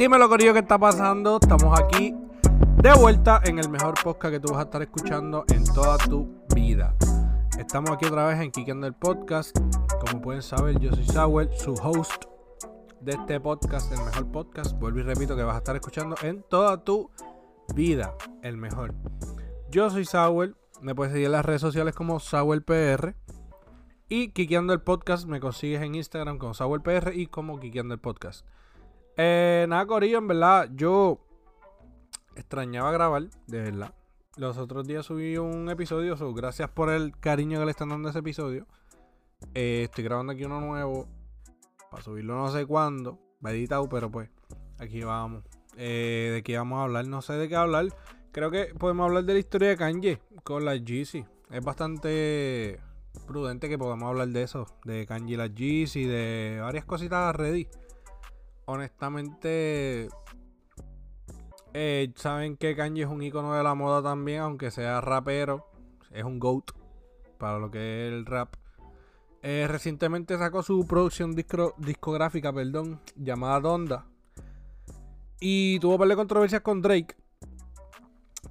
Dímelo, Corillo, ¿qué está pasando? Estamos aquí de vuelta en el mejor podcast que tú vas a estar escuchando en toda tu vida. Estamos aquí otra vez en Kikendo el Podcast. Como pueden saber, yo soy Sauer, su host de este podcast, el mejor podcast. Vuelvo y repito que vas a estar escuchando en toda tu vida, el mejor. Yo soy Sauer, me puedes seguir en las redes sociales como SauerPR. Y Kikeando el Podcast me consigues en Instagram como SauerPR y como Kikeando el Podcast. Eh, nada, Corillo, en verdad, yo extrañaba grabar, de verdad. Los otros días subí un episodio, so, gracias por el cariño que le están dando ese episodio. Eh, estoy grabando aquí uno nuevo, para subirlo no sé cuándo, va editado, pero pues, aquí vamos. Eh, ¿De qué vamos a hablar? No sé de qué hablar. Creo que podemos hablar de la historia de Kanye con la Jeezy. Es bastante prudente que podamos hablar de eso, de Kanye y la Jeezy, de varias cositas ready. Honestamente, eh, saben que Kanye es un icono de la moda también, aunque sea rapero. Es un GOAT para lo que es el rap. Eh, recientemente sacó su producción discográfica, perdón, llamada Donda. Y tuvo par de controversias con Drake.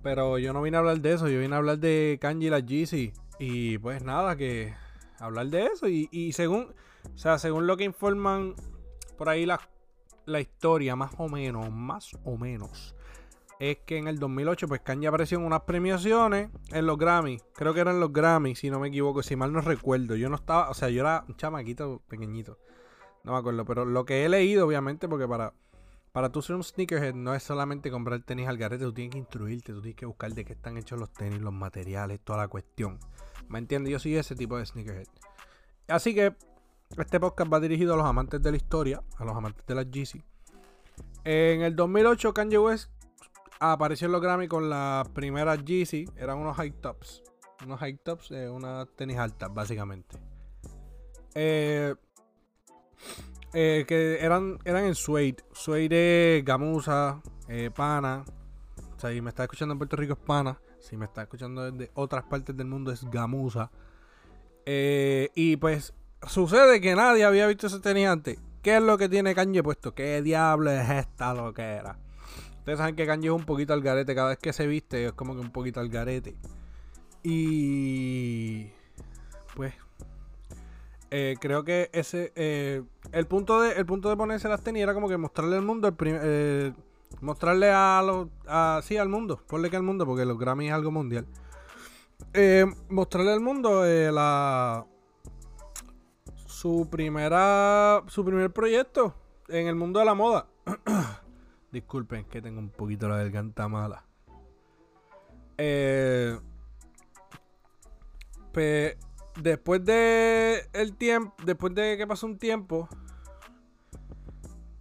Pero yo no vine a hablar de eso, yo vine a hablar de Kanye y la Jeezy. Y pues nada, que hablar de eso. Y, y según, o sea, según lo que informan por ahí la, la historia, más o menos, más o menos es que en el 2008 pues Kanye apareció en unas premiaciones en los Grammy. Creo que eran los Grammy, si no me equivoco, si mal no recuerdo. Yo no estaba, o sea, yo era un chamaquito pequeñito. No me acuerdo, pero lo que he leído obviamente porque para para tú ser un sneakerhead no es solamente comprar tenis al garete, tú tienes que instruirte, tú tienes que buscar de qué están hechos los tenis, los materiales, toda la cuestión. ¿Me entiendes? Yo soy ese tipo de sneakerhead. Así que este podcast va dirigido a los amantes de la historia, a los amantes de la Yeezy. En el 2008 Kanye West apareció en los Grammy con las primeras Yeezy. Eran unos high tops. Unos high tops, eh, unas tenis altas, básicamente. Eh, eh, que eran, eran en suede. Suede gamuza, eh, pana. O sea, si me está escuchando en Puerto Rico es pana. Si me está escuchando desde otras partes del mundo es gamuza. y pues sucede que nadie había visto ese tenis antes. ¿Qué es lo que tiene Kanye puesto? ¿Qué diablo es esta lo que era? Ustedes saben que Kanye es un poquito al garete. Cada vez que se viste es como que un poquito al garete. Y. Pues. Eh, creo que ese. Eh, el, punto de, el punto de ponerse las tenis era como que mostrarle al mundo. El eh, mostrarle a los. sí, al mundo. Ponle que al mundo, porque los Grammy es algo mundial. mostrarle al mundo la. Su primera. Su primer proyecto en el mundo de la moda. Disculpen que tengo un poquito la garganta mala. Eh, pues, después de el tiempo, después de que pasó un tiempo,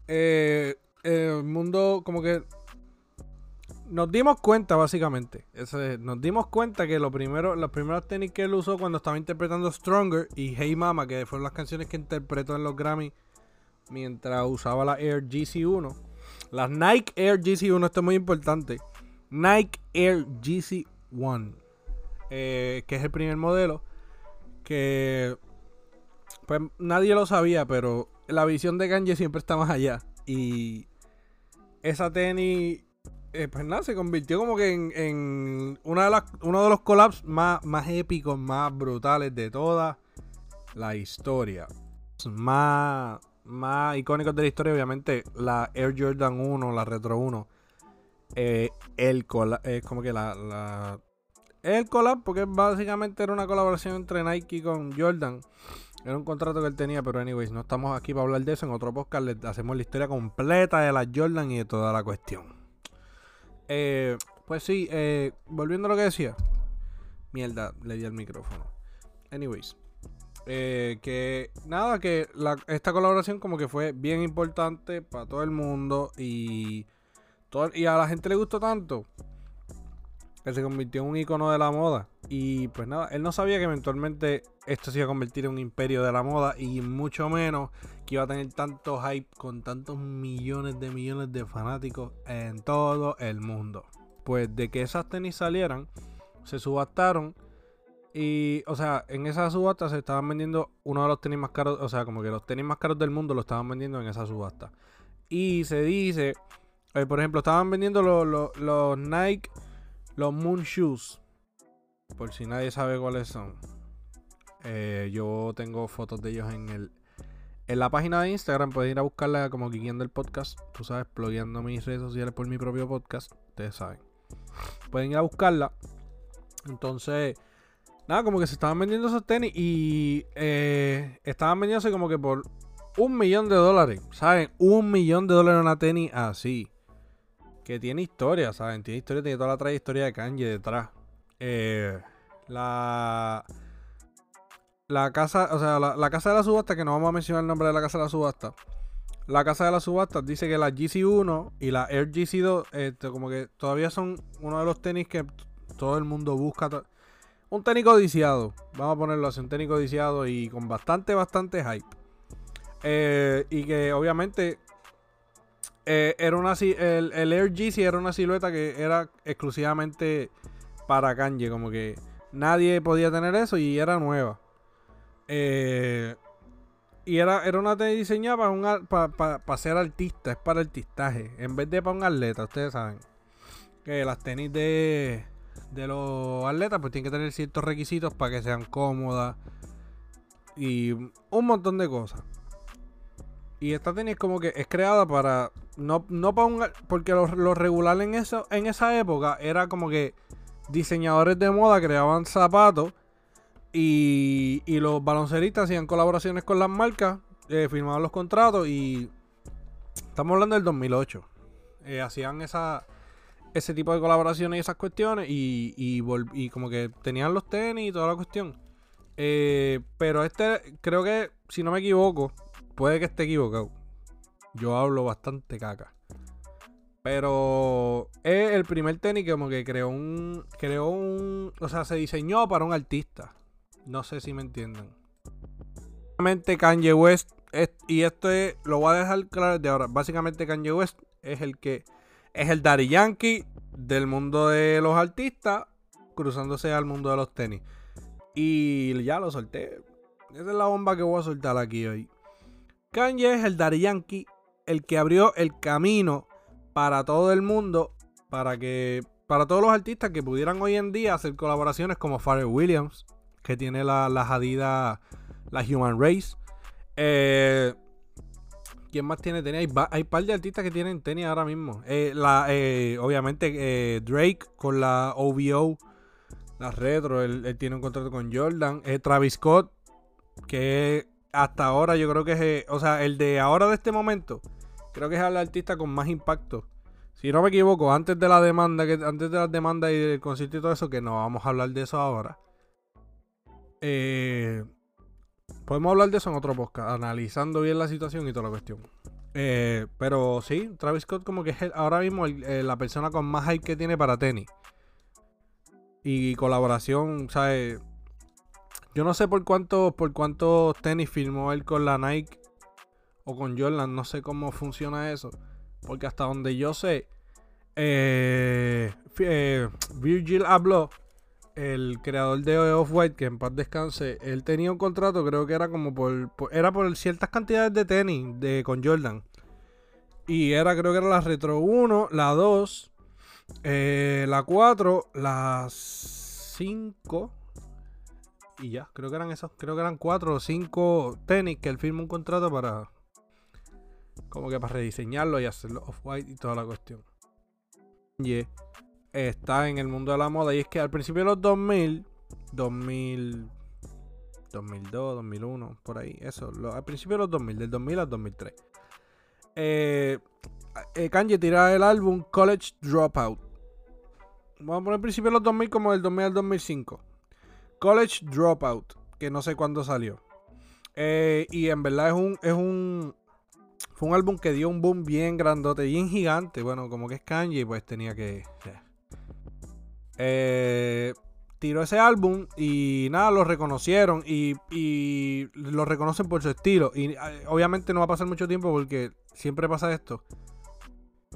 eh, el mundo como que nos dimos cuenta básicamente, nos dimos cuenta que lo primero, los primeros tenis que él usó cuando estaba interpretando Stronger y Hey Mama, que fueron las canciones que interpretó en los Grammy mientras usaba la Air GC1 las Nike Air GC1, esto es muy importante. Nike Air GC1, eh, que es el primer modelo. Que pues nadie lo sabía, pero la visión de Kanye siempre está más allá. Y esa tenis, eh, pues nada, se convirtió como que en, una de las, uno de los collabs más, más épicos, más brutales de toda la historia. Más, más icónicos de la historia, obviamente, la Air Jordan 1, la Retro 1. Eh, el collab, es como que la, la, El collab, porque básicamente era una colaboración entre Nike con Jordan. Era un contrato que él tenía, pero anyways, no estamos aquí para hablar de eso. En otro podcast le hacemos la historia completa de la Jordan y de toda la cuestión. Eh, pues sí, eh, volviendo a lo que decía. Mierda, le di el micrófono. Anyways. Eh, que nada, que esta colaboración como que fue bien importante para todo el mundo y, y a la gente le gustó tanto que se convirtió en un icono de la moda. Y pues nada, él no sabía que eventualmente esto se iba a convertir en un imperio de la moda y mucho menos que iba a tener tanto hype con tantos millones de millones de fanáticos en todo el mundo. Pues de que esas tenis salieran, se subastaron y, o sea, en esa subasta se estaban vendiendo uno de los tenis más caros, o sea, como que los tenis más caros del mundo lo estaban vendiendo en esa subasta. Y se dice, eh, por ejemplo, estaban vendiendo los Nike, los Moon Shoes. Por si nadie sabe cuáles son. Eh, yo tengo fotos de ellos en el en la página de Instagram. Pueden ir a buscarla como Guiando el Podcast. Tú sabes, plugueando mis redes sociales por mi propio podcast. Ustedes saben. Pueden ir a buscarla. Entonces, nada, como que se estaban vendiendo esos tenis y eh, estaban vendiéndose como que por un millón de dólares. ¿Saben? Un millón de dólares una tenis así. Que tiene historia, ¿saben? Tiene historia, tiene toda la trayectoria de Kanye detrás. Eh, la. La casa, o sea, la, casa de la subasta, que no vamos a mencionar el nombre de la casa de la subasta. La casa de la subasta dice que la GC1 y la Air GC2, este, como que todavía son uno de los tenis que todo el mundo busca. Un tenis codiciado, vamos a ponerlo así, un tenis codiciado y con bastante, bastante hype. Eh, y que obviamente eh, era una el, el Air GC era una silueta que era exclusivamente para Kanye, como que nadie podía tener eso y era nueva. Eh, y era, era una tenis diseñada para, para, ser artista, es para artistaje, en vez de para un atleta, ustedes saben. Que las tenis de, de los atletas pues tienen que tener ciertos requisitos para que sean cómodas y un montón de cosas. Y esta tenis como que es creada para. No, no para un. Porque lo, regular en, eso, en esa época era como que diseñadores de moda creaban zapatos y, los balonceristas hacían colaboraciones con las marcas, eh, firmaban los contratos y. Estamos hablando del 2008. Eh, hacían esa, ese tipo de colaboraciones y esas cuestiones y como que tenían los tenis y toda la cuestión. Eh, pero este, creo que, si no me equivoco, Puede que esté equivocado. Yo hablo bastante caca. Pero es el primer tenis que como que creó un. Creó un. O sea, se diseñó para un artista. No sé si me entienden. Básicamente Kanye West. y esto es, lo voy a dejar claro de ahora. Básicamente Kanye West es el que. Es el Daddy Yankee del mundo de los artistas. Cruzándose al mundo de los tenis. Y ya lo solté. Esa es la bomba que voy a soltar aquí hoy. Kanye es el Daddy Yankee, el que abrió el camino para todo el mundo, para que para todos los artistas que pudieran hoy en día hacer colaboraciones como Pharrell Williams, que tiene la, la Adidas, la Human Race. Eh, ¿Quién más tiene tenis? Hay, un par de artistas que tienen tenis ahora mismo. Eh, la, eh, obviamente Drake con la OVO, la retro, él, tiene un contrato con Jordan. Travis Scott, que hasta ahora yo creo que es, o sea, el de ahora de este momento, creo que es el artista con más impacto. Si no me equivoco, antes de la demanda, antes de la demanda y del concierto y todo eso, que no vamos a hablar de eso ahora. Eh, podemos hablar de eso en otro podcast, analizando bien la situación y toda la cuestión. Eh, pero sí, Travis Scott como que es ahora mismo la persona con más hype que tiene para tenis. Y colaboración, ¿sabes? Yo no sé por cuántos por cuántos tenis firmó él con la Nike o con Jordan. No sé cómo funciona eso. Porque hasta donde yo sé, eh, eh, Virgil habló, el creador de Off-White, que en paz descanse, él tenía un contrato, creo que era como por, era por ciertas cantidades de tenis de, con Jordan. Y era, creo que era la Retro 1, la 2, eh, la 4, la 5 y ya, creo que eran esos, creo que eran cuatro o cinco tenis que él firma un contrato para como que para rediseñarlo y hacerlo off-white y toda la cuestión. Y está en el mundo de la moda y es que al principio de los 2000, 2000 2002, 2001, por ahí, eso, al principio de los 2000, del 2000 al 2003. Eh, eh, Kanye tira el álbum College Dropout. Vamos a poner al principio de los 2000 como del 2000 al 2005. College Dropout, que no sé cuándo salió. Eh, y en verdad es un, es un. Fue un álbum que dio un boom bien grandote, bien gigante. Bueno, como que es Kanye, pues tenía que. Eh, tiró ese álbum y nada, lo reconocieron y, y, lo reconocen por su estilo. Y eh, obviamente no va a pasar mucho tiempo porque siempre pasa esto.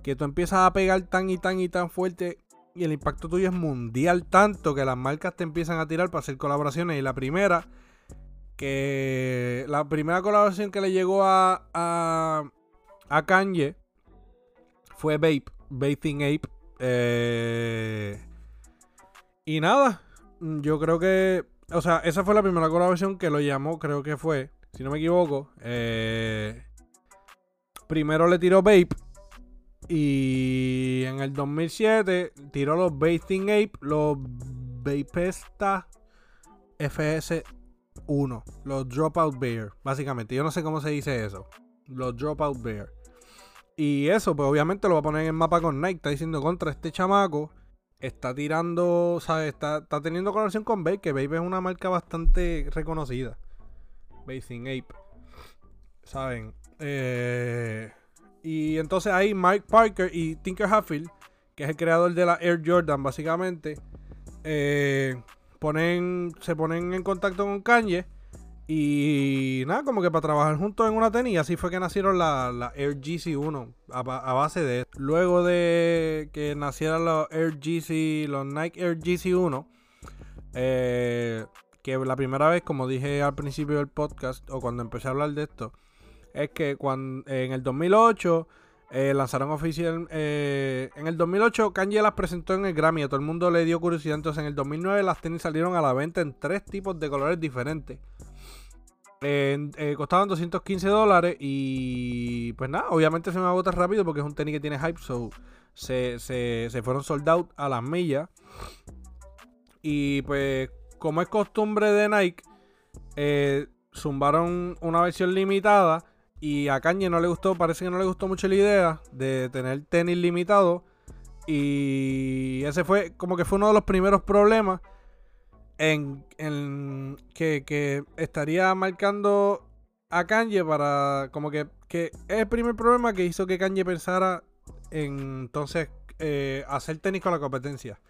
Que tú empiezas a pegar tan y tan y tan fuerte y el impacto tuyo es mundial tanto que las marcas te empiezan a tirar para hacer colaboraciones. Y la primera, que la primera colaboración que le llegó a, a, a Kanye fue Vape, Bathing Ape. Eh, y nada, yo creo que, o sea, esa fue la primera colaboración que lo llamó, creo que fue, si no me equivoco. Eh, primero le tiró Vape y en el 2007 tiró los Bathing Ape, los Vapesta FS1, los Dropout Bear, básicamente. Yo no sé cómo se dice eso. Los Dropout Bear. Y eso, pues obviamente lo va a poner en el mapa con Nike. Está diciendo contra este chamaco. Está tirando, ¿sabes? Está, está teniendo colaboración con Bape, que Bape es una marca bastante reconocida. Bathing Ape. ¿Saben? Eh, y entonces ahí Mike Parker y Tinker Hatfield, que es el creador de la Air Jordan, básicamente, eh, ponen, se ponen en contacto con Kanye. Y nada, como que para trabajar juntos en una tenis. Así fue que nacieron la, la Air GC1 a, base de esto. Luego de que nacieran los Air GC, los Nike Air GC1, eh, que la primera vez, como dije al principio del podcast, o cuando empecé a hablar de esto, es que cuando en el 2008 eh, lanzaron oficial. Eh, en el 2008 Kanye las presentó en el Grammy. A todo el mundo le dio curiosidad. Entonces en el 2009 las tenis salieron a la venta en tres tipos de colores diferentes. Eh, costaban 215 dólares y pues nada, obviamente se me agota rápido porque es un tenis que tiene hype. So se, se fueron sold out a las millas. Y pues como es costumbre de Nike, zumbaron una versión limitada y a Kanye no le gustó, parece que no le gustó mucho la idea de tener tenis limitado. Y ese fue como que fue uno de los primeros problemas en, que, estaría marcando a Kanye para como que, que es el primer problema que hizo que Kanye pensara en entonces eh, hacer tenis con la competencia.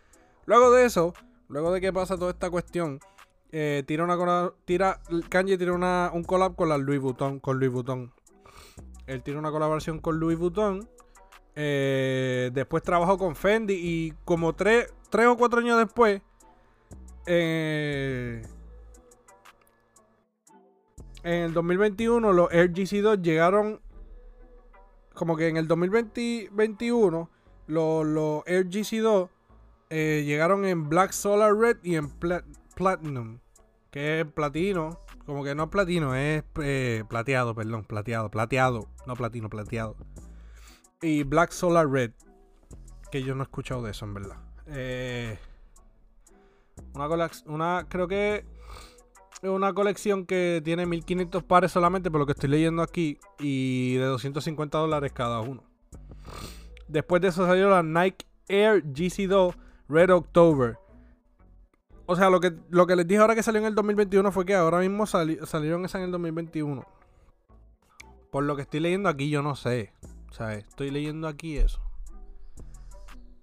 Luego de eso, luego de que pasa toda esta cuestión, eh, tira una tira Kanye tira un collab con la Louis con. Él tiene una colaboración con Louis Vuitton. Eh, después trabajó con Fendi. Y como tres, o cuatro años después. Eh, en el 2021 los Air GC2 llegaron. Como que en el 2021 los, los Air GC2 eh, llegaron en Black Solar Red y en Platinum. Que es platino. Como que no es platino, es eh, plateado, perdón, plateado, plateado, no platino, plateado. Y Black Solar Red, que yo no he escuchado de eso, en verdad. Eh, una, una, creo que es una colección que tiene 1500 pares solamente, por lo que estoy leyendo aquí, y de 250 dólares cada uno. Después de eso salió la Nike Air GC2 Red October, o sea, lo que, lo que les dije ahora que salió en el 2021 fue que ahora mismo salieron esas en el 2021. Por lo que estoy leyendo aquí, yo no sé. O sea, estoy leyendo aquí eso.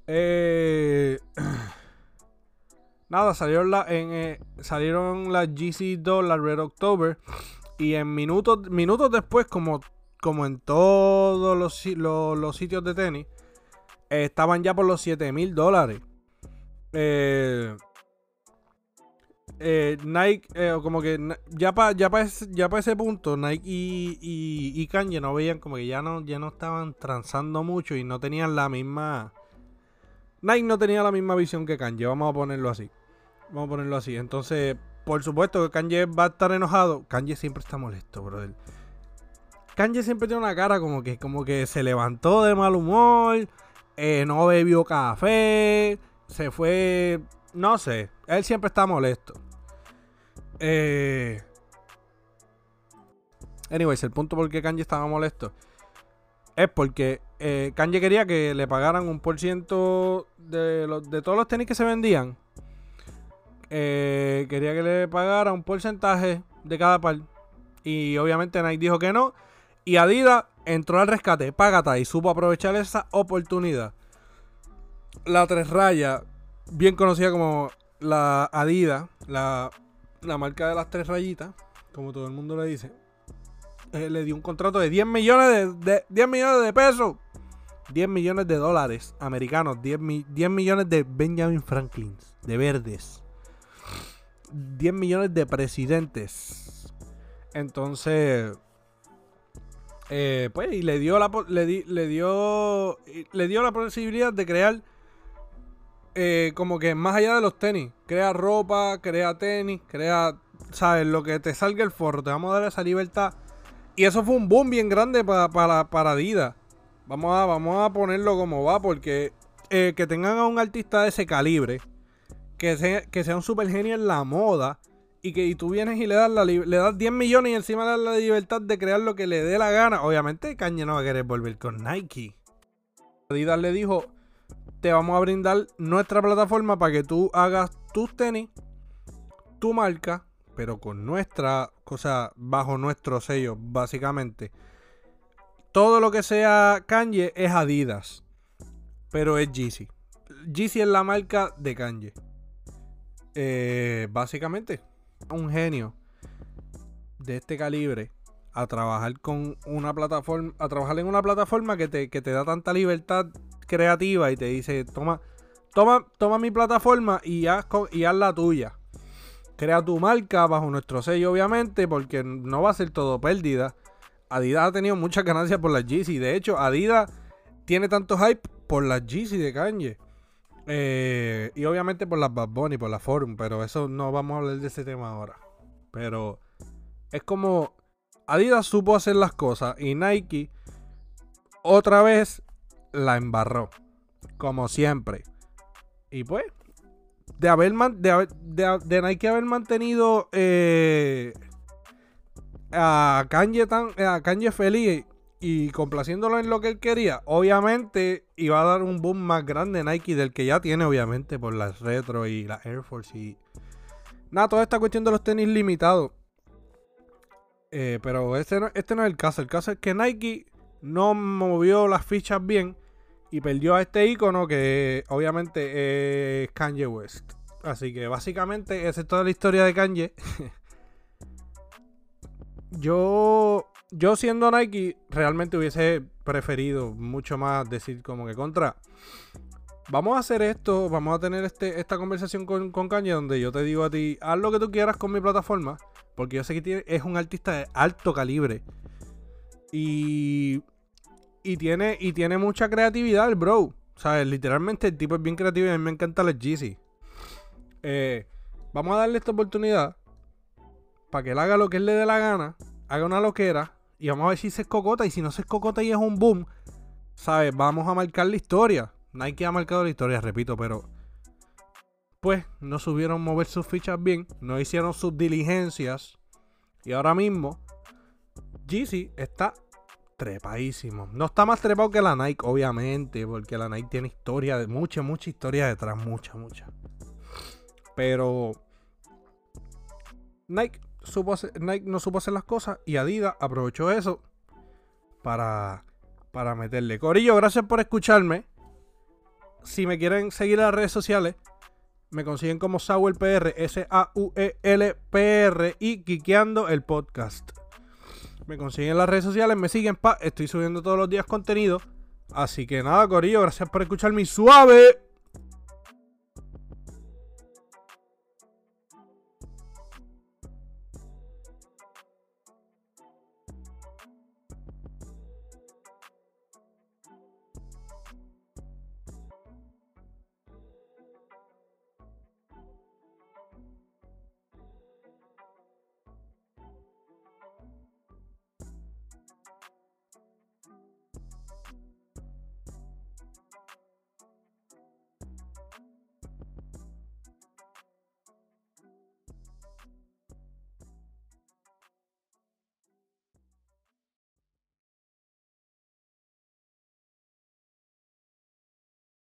Eh, nada, salieron, la, en, eh, salieron las GC2, la Red October. Y en minutos, minutos después, como, como en todos los, los, sitios de tenis, estaban ya por los 7 mil dólares. Eh, eh, Nike, eh, como que ya para ya ese, ya ese punto, Nike y, y, Kanye no veían como que ya no, ya no estaban transando mucho y no tenían la misma. Nike no tenía la misma visión que Kanye, vamos a ponerlo así. Vamos a ponerlo así. Entonces, por supuesto que Kanye va a estar enojado. Kanye siempre está molesto, brother. Kanye siempre tiene una cara como que, como que se levantó de mal humor, eh, no bebió café, se fue, no sé, él siempre está molesto. Eh, anyways, el punto por qué Kanye estaba molesto es porque eh, Kanye quería que le pagaran un por ciento de, de todos los tenis que se vendían. Eh, quería que le pagara un porcentaje de cada par. Y obviamente Nike dijo que no. Y Adidas entró al rescate, págata, y supo aprovechar esa oportunidad. La tres rayas, bien conocida como la Adidas, la la marca de las tres rayitas, como todo el mundo le dice, eh, le dio un contrato de 10 millones de, 10 millones de pesos. 10 millones de dólares americanos, 10, 10 millones de Benjamin Franklin, de verdes. 10 millones de presidentes. Entonces, Eh, pues, y le dio la le, le dio le dio la posibilidad de crear eh, como que más allá de los tenis, crea ropa, crea tenis, crea, sabes, lo que te salga el forro, te vamos a dar esa libertad. Y eso fue un boom bien grande para, para, para Adidas. Vamos a, vamos a ponerlo como va, porque eh, que tengan a un artista de ese calibre, que sea, que sea un super genio en la moda, y que tú vienes y le das, la, le das 10 millones y encima le das la libertad de crear lo que le dé la gana. Obviamente, Caña no va a querer volver con Nike. Adidas le dijo: Te vamos a brindar nuestra plataforma para que tú hagas tus tenis, tu marca, pero con nuestra cosa, bajo nuestro sello, básicamente todo lo que sea Kanye es Adidas. Pero es Yeezy. Yeezy es la marca de Kanye. Eh, básicamente, un genio de este calibre a trabajar con una plataforma, a trabajar en una plataforma que te, que te da tanta libertad creativa y te dice, toma, toma, toma mi plataforma y haz, y haz la tuya. Crea tu marca bajo nuestro sello, obviamente, porque no va a ser todo pérdida. Adidas ha tenido muchas ganancias por las Yeezy. De hecho, Adidas tiene tanto hype por las Yeezy de Kanye. Eh, y obviamente por las Bad Bunny, por la Forum. Pero eso no vamos a hablar de ese tema ahora. Pero es como Adidas supo hacer las cosas y Nike otra vez la embarró. Como siempre. Y pues, de haber de, Nike haber mantenido eh, a Kanye, a Kanye feliz y complaciéndolo en lo que él quería, obviamente iba a dar un boom más grande Nike del que ya tiene, obviamente, por las retro y la Air Force y. Nada, toda esta cuestión de los tenis limitados. Eh, pero este no, este no es el caso. El caso es que Nike no movió las fichas bien y perdió a este icono que obviamente es Kanye West. Así que básicamente esa es toda la historia de Kanye. yo, yo siendo Nike, realmente hubiese preferido mucho más decir como que contra. Vamos a hacer esto, vamos a tener este, esta conversación con, con Kanye donde yo te digo a ti, haz lo que tú quieras con mi plataforma, porque yo sé que es un artista de alto calibre. Y, y, tiene, y tiene mucha creatividad el bro. Sea, literalmente el tipo es bien creativo y a mí me encanta el Jeezy. Eh, vamos a darle esta oportunidad para que él haga lo que él le dé la gana, haga una loquera y vamos a ver si se escocota. Y si no se escocota y es un boom, ¿sabes? Vamos a marcar la historia. Nike ha marcado la historia, repito, pero pues no subieron mover sus fichas bien, no hicieron sus diligencias y ahora mismo Jeezy está trepadísimo. No está más trepado que la Nike, obviamente, porque la Nike tiene historia, de mucha, mucha historia detrás, mucha, mucha. Pero Nike Nike no supo hacer las cosas y Adidas aprovechó eso para, para meterle. Corillo, gracias por escucharme. Si me quieren seguir en las redes sociales, me consiguen como SauelPR, S-A-U-E-L-P-R y Quiqueando el podcast. Me consiguen en las redes sociales, me siguen, pa, estoy subiendo todos los días contenido. Así que nada, Corillo, gracias por escucharme suave.